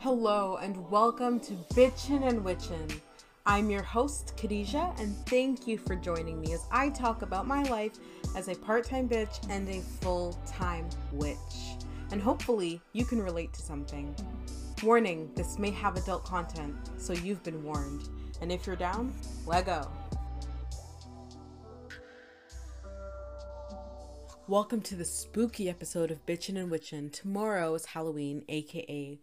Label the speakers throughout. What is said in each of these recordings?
Speaker 1: Hello and welcome to Bitchin' and Witchin'. I'm your host, Khadijah, and thank you for joining me as I talk about my life as a part time bitch and a full time witch. And hopefully, you can relate to something. Warning this may have adult content, so you've been warned. And if you're down, let go. Welcome to the spooky episode of Bitchin' and Witchin'. Tomorrow is Halloween, aka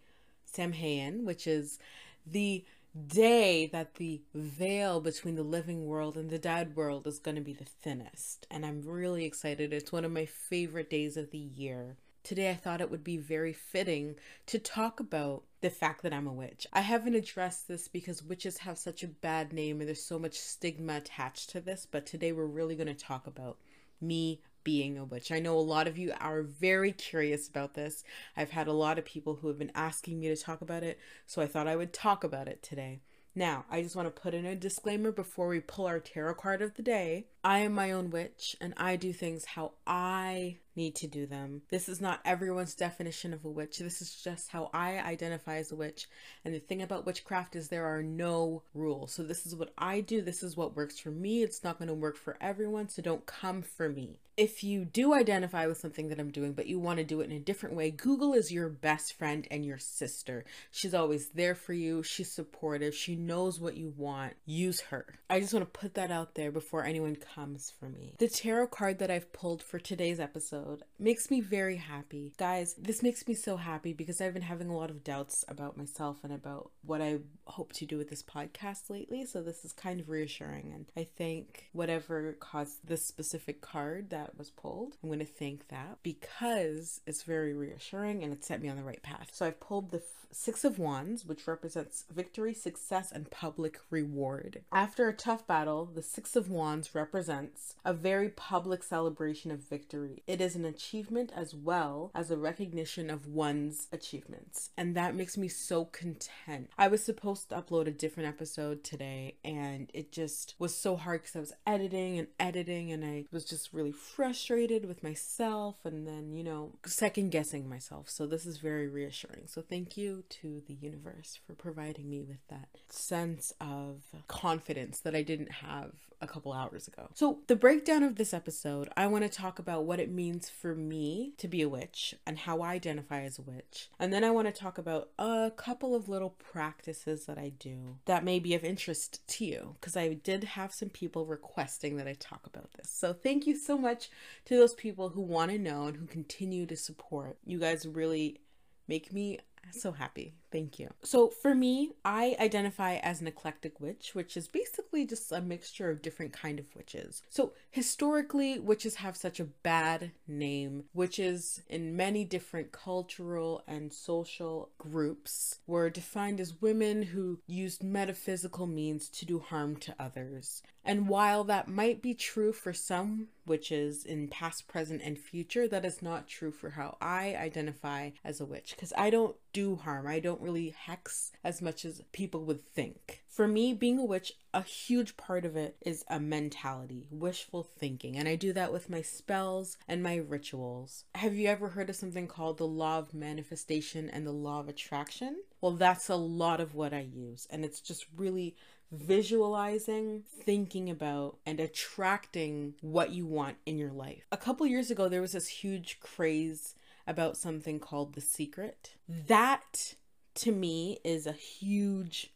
Speaker 1: Samhain, which is the day that the veil between the living world and the dead world is going to be the thinnest. And I'm really excited. It's one of my favorite days of the year. Today, I thought it would be very fitting to talk about the fact that I'm a witch. I haven't addressed this because witches have such a bad name and there's so much stigma attached to this, but today we're really going to talk about me being a witch. I know a lot of you are very curious about this. I've had a lot of people who have been asking me to talk about it, so I thought I would talk about it today. Now, I just want to put in a disclaimer before we pull our tarot card of the day. I am my own witch and I do things how I need to do them. This is not everyone's definition of a witch. This is just how I identify as a witch. And the thing about witchcraft is there are no rules. So this is what I do. This is what works for me. It's not going to work for everyone. So don't come for me. If you do identify with something that I'm doing, but you want to do it in a different way, Google is your best friend and your sister. She's always there for you. She's supportive. She knows what you want. Use her. I just want to put that out there before anyone comes for me. The tarot card that I've pulled for today's episode makes me very happy. Guys, this makes me so happy because I've been having a lot of doubts about myself and about what I hope to do with this podcast lately. So this is kind of reassuring. And I think whatever caused this specific card that was pulled, I'm going to thank that because it's very reassuring and it set me on the right path. So I've pulled the Six of Wands, which represents victory, success, and public reward. After a tough battle, the Six of Wands represents a very public celebration of victory. It is an achievement as well as a recognition of one's achievements. And that makes me so content. I was supposed to upload a different episode today, and it just was so hard because I was editing and editing, and I was just really frustrated with myself, and then, you know, second guessing myself. So, this is very reassuring. So, thank you to the universe for providing me with that sense of confidence that I didn't have a couple hours ago. So, the breakdown of this episode, I want to talk about what it means for me to be a witch and how I identify as a witch. And then I want to talk about a couple of little practices that I do that may be of interest to you because I did have some people requesting that I talk about this. So, thank you so much to those people who want to know and who continue to support. You guys really make me so happy. Thank you. So, for me, I identify as an eclectic witch, which is basically just a mixture of different kind of witches. So, historically, witches have such a bad name. Witches in many different cultural and social groups were defined as women who used metaphysical means to do harm to others. And while that might be true for some witches in past, present, and future, that is not true for how I identify as a witch because I don't do harm. I don't really hex as much as people would think. For me, being a witch, a huge part of it is a mentality, wishful thinking, and I do that with my spells and my rituals. Have you ever heard of something called the law of manifestation and the law of attraction? Well, that's a lot of what I use, and it's just really visualizing, thinking about, and attracting what you want in your life. A couple years ago, there was this huge craze about something called The Secret. That to me is a huge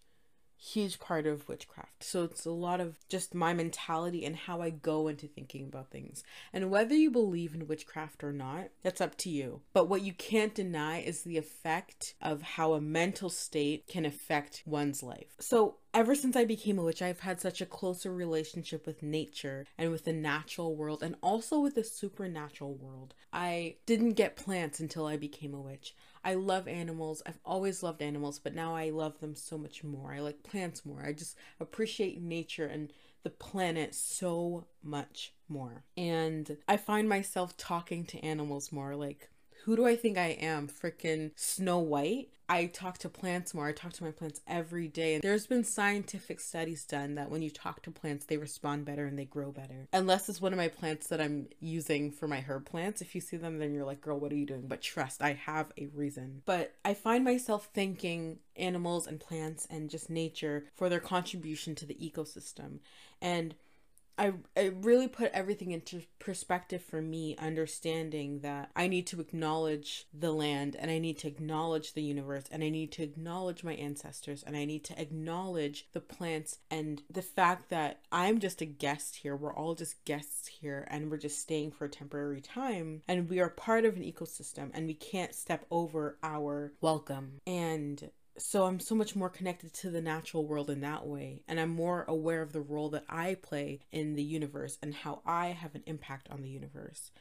Speaker 1: huge part of witchcraft. So it's a lot of just my mentality and how I go into thinking about things. And whether you believe in witchcraft or not, that's up to you. But what you can't deny is the effect of how a mental state can affect one's life. So Ever since I became a witch, I've had such a closer relationship with nature and with the natural world and also with the supernatural world. I didn't get plants until I became a witch. I love animals. I've always loved animals, but now I love them so much more. I like plants more. I just appreciate nature and the planet so much more. And I find myself talking to animals more like Who do I think I am? Freaking Snow White? I talk to plants more. I talk to my plants every day. And there's been scientific studies done that when you talk to plants, they respond better and they grow better. Unless it's one of my plants that I'm using for my herb plants. If you see them, then you're like, girl, what are you doing? But trust, I have a reason. But I find myself thanking animals and plants and just nature for their contribution to the ecosystem. And I, I really put everything into perspective for me, understanding that I need to acknowledge the land and I need to acknowledge the universe and I need to acknowledge my ancestors and I need to acknowledge the plants and the fact that I'm just a guest here. We're all just guests here and we're just staying for a temporary time and we are part of an ecosystem and we can't step over our welcome. And so I'm so much more connected to the natural world in that way. And I'm more aware of the role that I play in the universe and how I have an impact on the universe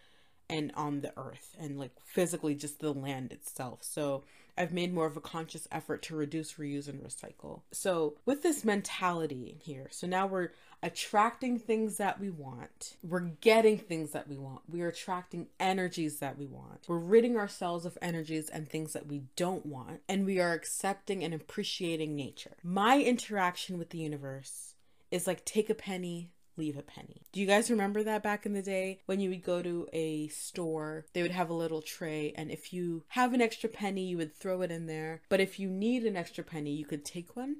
Speaker 1: and on the earth and like physically just the land itself. So I've made more of a conscious effort to reduce, reuse, and recycle. So with this mentality here, so now we're attracting things that we want. We're getting things that we want. We are attracting energies that we want. We're ridding ourselves of energies and things that we don't want. And we are accepting and appreciating nature. My interaction with the universe is like take a penny, leave a penny. Do you guys remember that back in the day when you would go to a store, they would have a little tray, and if you have an extra penny, you would throw it in there. But if you need an extra penny, you could take one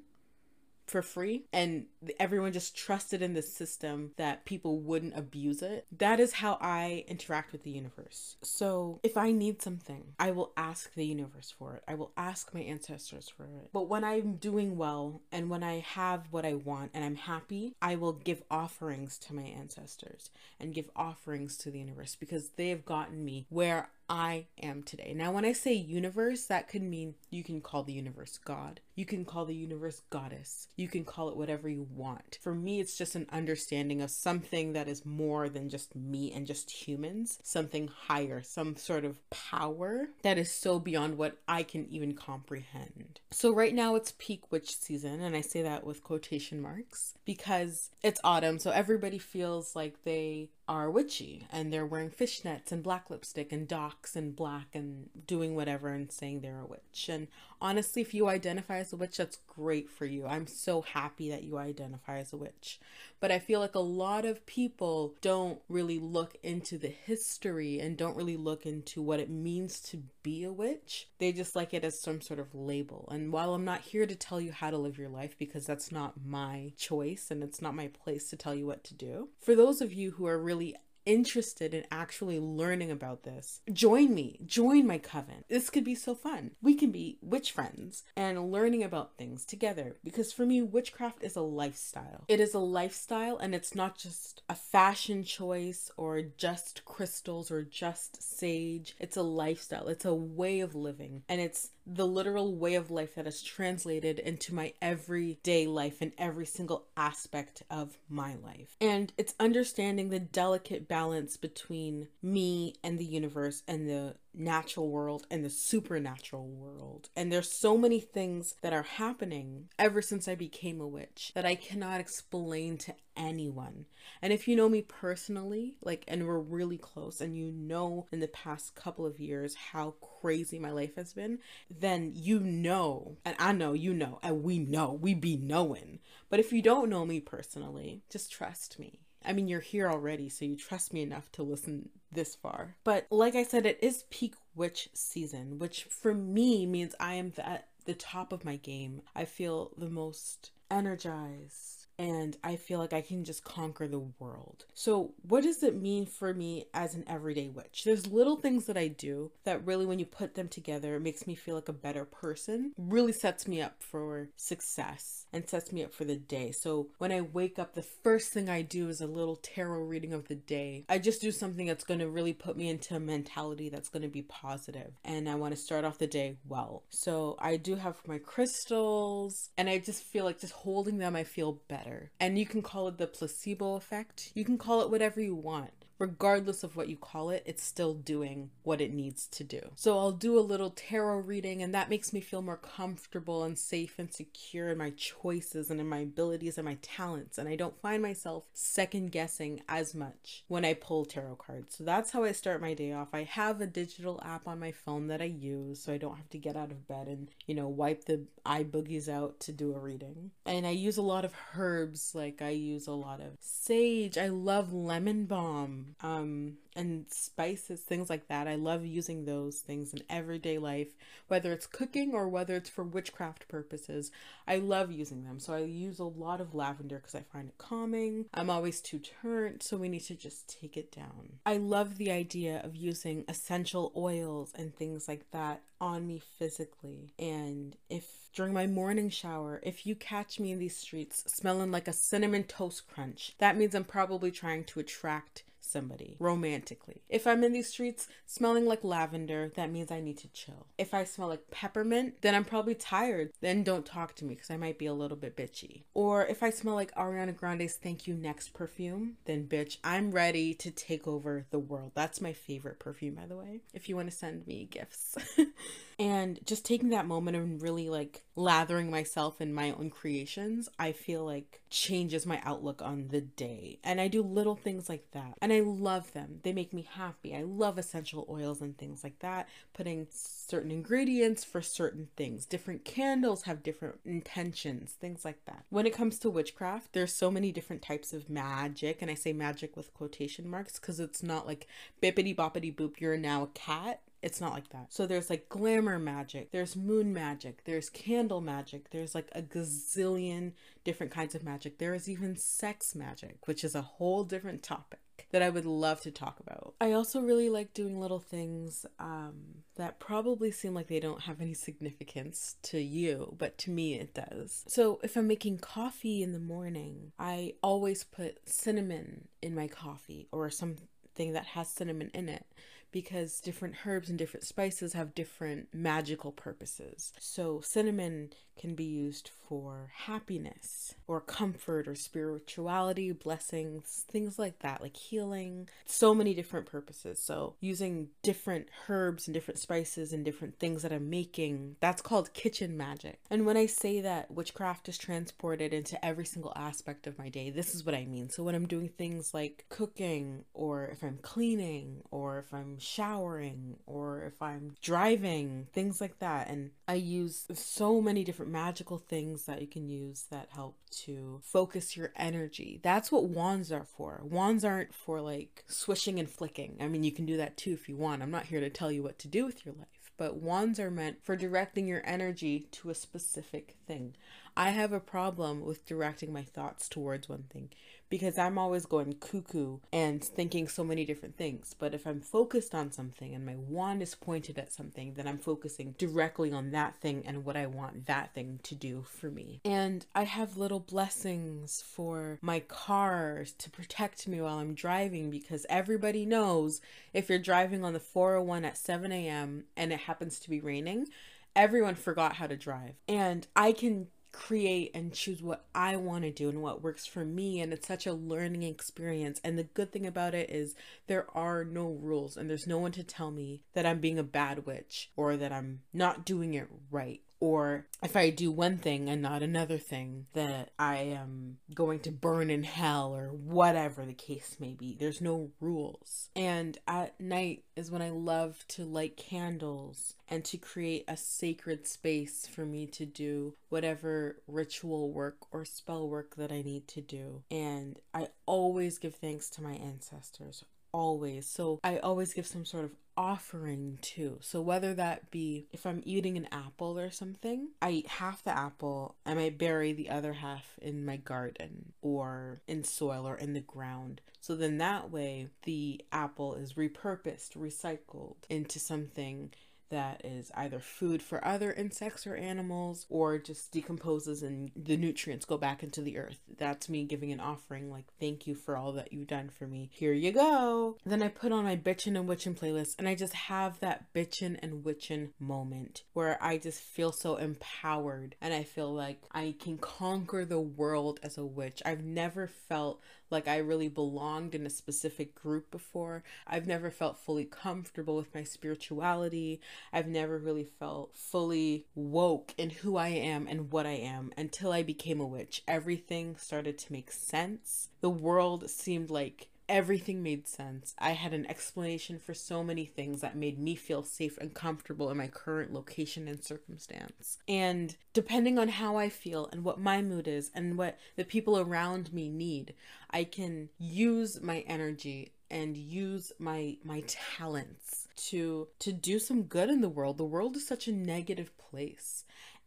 Speaker 1: for free and everyone just trusted in the system that people wouldn't abuse it. That is how I interact with the universe. So if I need something, I will ask the universe for it. I will ask my ancestors for it. But when I'm doing well and when I have what I want and I'm happy, I will give offerings to my ancestors and give offerings to the universe because they have gotten me where I am today. Now, when I say universe, that could mean you can call the universe God. You can call the universe goddess. You can call it whatever you want. For me, it's just an understanding of something that is more than just me and just humans, something higher, some sort of power that is so beyond what I can even comprehend. So, right now it's peak witch season, and I say that with quotation marks because it's autumn, so everybody feels like they are witchy and they're wearing fishnets and black lipstick and Docs and black and doing whatever and saying they're a witch. And honestly, if you identify as a witch, that's great for you. I'm so happy that you identify as a witch. But I feel like a lot of people don't really look into the history and don't really look into what it means to be a witch. They just like it as some sort of label. And while I'm not here to tell you how to live your life because that's not my choice and it's not my place to tell you what to do, for those of you who are really interested in actually learning about this, join me. Join my coven. This could be so fun. We can be witch friends and learning about things together because for me, witchcraft is a lifestyle. It is a lifestyle and it's not just a fashion choice or just crystals or just sage. It's a lifestyle, it's a way of living, and it's the literal way of life that is translated into my everyday life and every single aspect of my life. And it's understanding the delicate balance between me and the universe and the natural world and the supernatural world. And there's so many things that are happening ever since I became a witch that I cannot explain to anyone. And if you know me personally, like, and we're really close, and you know in the past couple of years how crazy my life has been, then you know, and I know you know, and we know, we be knowing. But if you don't know me personally, just trust me. I mean, you're here already, so you trust me enough to listen this far. But like I said, it is peak witch season, which for me means I am at the top of my game. I feel the most energized and I feel like I can just conquer the world. So, what does it mean for me as an everyday witch? There's little things that I do that really, when you put them together, makes me feel like a better person, really sets me up for success and sets me up for the day. So, when I wake up, the first thing I do is a little tarot reading of the day. I just do something that's going to really put me into a mentality that's going to be positive, and I want to start off the day well. So, I do have my crystals, and I just feel like just holding them, I feel better better. And you can call it the placebo effect. You can call it whatever you want. Regardless of what you call it, it's still doing what it needs to do. So I'll do a little tarot reading, and that makes me feel more comfortable and safe and secure in my choices and in my abilities and my talents. And I don't find myself second guessing as much when I pull tarot cards. So that's how I start my day off. I have a digital app on my phone that I use so I don't have to get out of bed and, you know, wipe the eye boogies out to do a reading. And I use a lot of herbs, like I use a lot of sage. I love lemon balm. Um, and spices, things like that. I love using those things in everyday life, whether it's cooking or whether it's for witchcraft purposes. I love using them. So I use a lot of lavender because I find it calming. I'm always too turned, so we need to just take it down. I love the idea of using essential oils and things like that on me physically. And if during my morning shower, if you catch me in these streets smelling like a cinnamon toast crunch, that means I'm probably trying to attract somebody romantically. If I'm in these streets smelling like lavender, that means I need to chill. If I smell like peppermint, then I'm probably tired. Then don't talk to me because I might be a little bit bitchy. Or if I smell like Ariana Grande's Thank You Next perfume, then bitch, I'm ready to take over the world. That's my favorite perfume, by the way, if you want to send me gifts. and just taking that moment and really like lathering myself in my own creations, I feel like changes my outlook on the day. And I do little things like that. And I love them. They make me happy. I love essential oils and things like that, putting certain ingredients for certain things. Different candles have different intentions, things like that. When it comes to witchcraft, there's so many different types of magic, and I say magic with quotation marks because it's not like bippity boppity boop, you're now a cat. It's not like that. So there's like glamour magic, there's moon magic, there's candle magic, there's like a gazillion different kinds of magic. There is even sex magic, which is a whole different topic that I would love to talk about. I also really like doing little things um, that probably seem like they don't have any significance to you, but to me it does. So if I'm making coffee in the morning, I always put cinnamon in my coffee or something that has cinnamon in it because different herbs and different spices have different magical purposes. So, cinnamon can be used for happiness or comfort or spirituality, blessings, things like that, like healing, so many different purposes. So, using different herbs and different spices and different things that I'm making, that's called kitchen magic. And when I say that witchcraft is transported into every single aspect of my day, this is what I mean. So, when I'm doing things like cooking, or if I'm cleaning, or if I'm showering or if I'm driving, things like that. And I use so many different magical things that you can use that help to focus your energy. That's what wands are for. Wands aren't for like swishing and flicking. I mean, you can do that too if you want. I'm not here to tell you what to do with your life but wands are meant for directing your energy to a specific thing. I have a problem with directing my thoughts towards one thing because I'm always going cuckoo and thinking so many different things. But if I'm focused on something and my wand is pointed at something, then I'm focusing directly on that thing and what I want that thing to do for me. And I have little blessings for my cars to protect me while I'm driving because everybody knows if you're driving on the 401 at 7 a.m. and it happens to be raining, everyone forgot how to drive. And I can create and choose what I want to do and what works for me. And it's such a learning experience. And the good thing about it is there are no rules and there's no one to tell me that I'm being a bad witch or that I'm not doing it right or if I do one thing and not another thing, that I am going to burn in hell or whatever the case may be. There's no rules. And at night is when I love to light candles and to create a sacred space for me to do whatever ritual work or spell work that I need to do. And I always give thanks to my ancestors always. So I always give some sort of offering too. So whether that be if I'm eating an apple or something, I eat half the apple, I might bury the other half in my garden or in soil or in the ground. So then that way the apple is repurposed, recycled into something that is either food for other insects or animals or just decomposes and the nutrients go back into the earth. That's me giving an offering, like, thank you for all that you've done for me. Here you go. Then I put on my bitchin' and witchin' playlist and I just have that bitchin' and witchin' moment where I just feel so empowered and I feel like I can conquer the world as a witch. I've never felt like I really belonged in a specific group before. I've never felt fully comfortable with my spirituality. I've never really felt fully woke in who I am and what I am until I became a witch. Everything started to make sense. The world seemed like everything made sense. I had an explanation for so many things that made me feel safe and comfortable in my current location and circumstance. And depending on how I feel and what my mood is and what the people around me need, I can use my energy and use my my talents to to do some good in the world. The world is such a negative place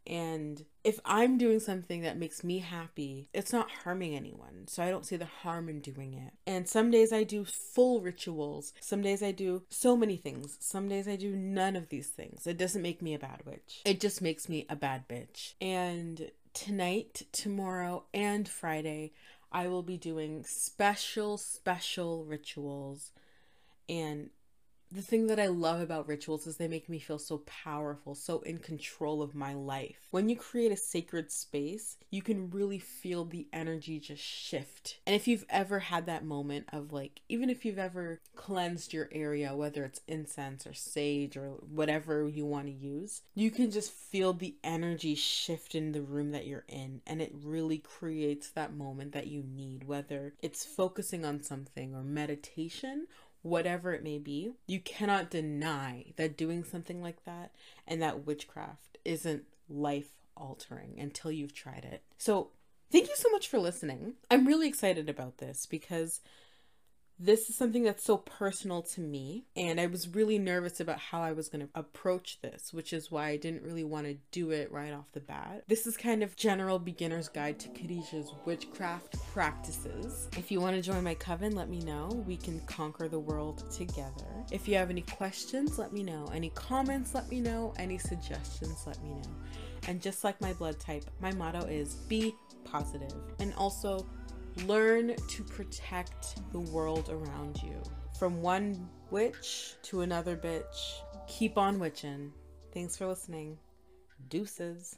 Speaker 1: and if I'm doing something that makes me happy, it's not harming anyone. So I don't see the harm in doing it. And some days I do full rituals. Some days I do so many things. Some days I do none of these things. It doesn't make me a bad witch. It just makes me a bad bitch. And tonight, tomorrow, and Friday, I will be doing special, special rituals. And the thing that I love about rituals is they make me feel so powerful, so in control of my life. When you create a sacred space, you can really feel the energy just shift. And if you've ever had that moment of like, even if you've ever cleansed your area, whether it's incense or sage or whatever you want to use, you can just feel the energy shift in the room that you're in. And it really creates that moment that you need, whether it's focusing on something or meditation whatever it may be, you cannot deny that doing something like that and that witchcraft isn't life altering until you've tried it. So, thank you so much for listening. I'm really excited about this because this is something that's so personal to me and i was really nervous about how i was going to approach this which is why i didn't really want to do it right off the bat. This is kind of general beginner's guide to Khadijah's witchcraft practices. If you want to join my coven let me know. We can conquer the world together. If you have any questions let me know. Any comments let me know. Any suggestions let me know. And just like my blood type my motto is be positive. positive. And also Learn to protect the world around you. From one witch to another bitch. Keep on witching. Thanks for listening. Deuces.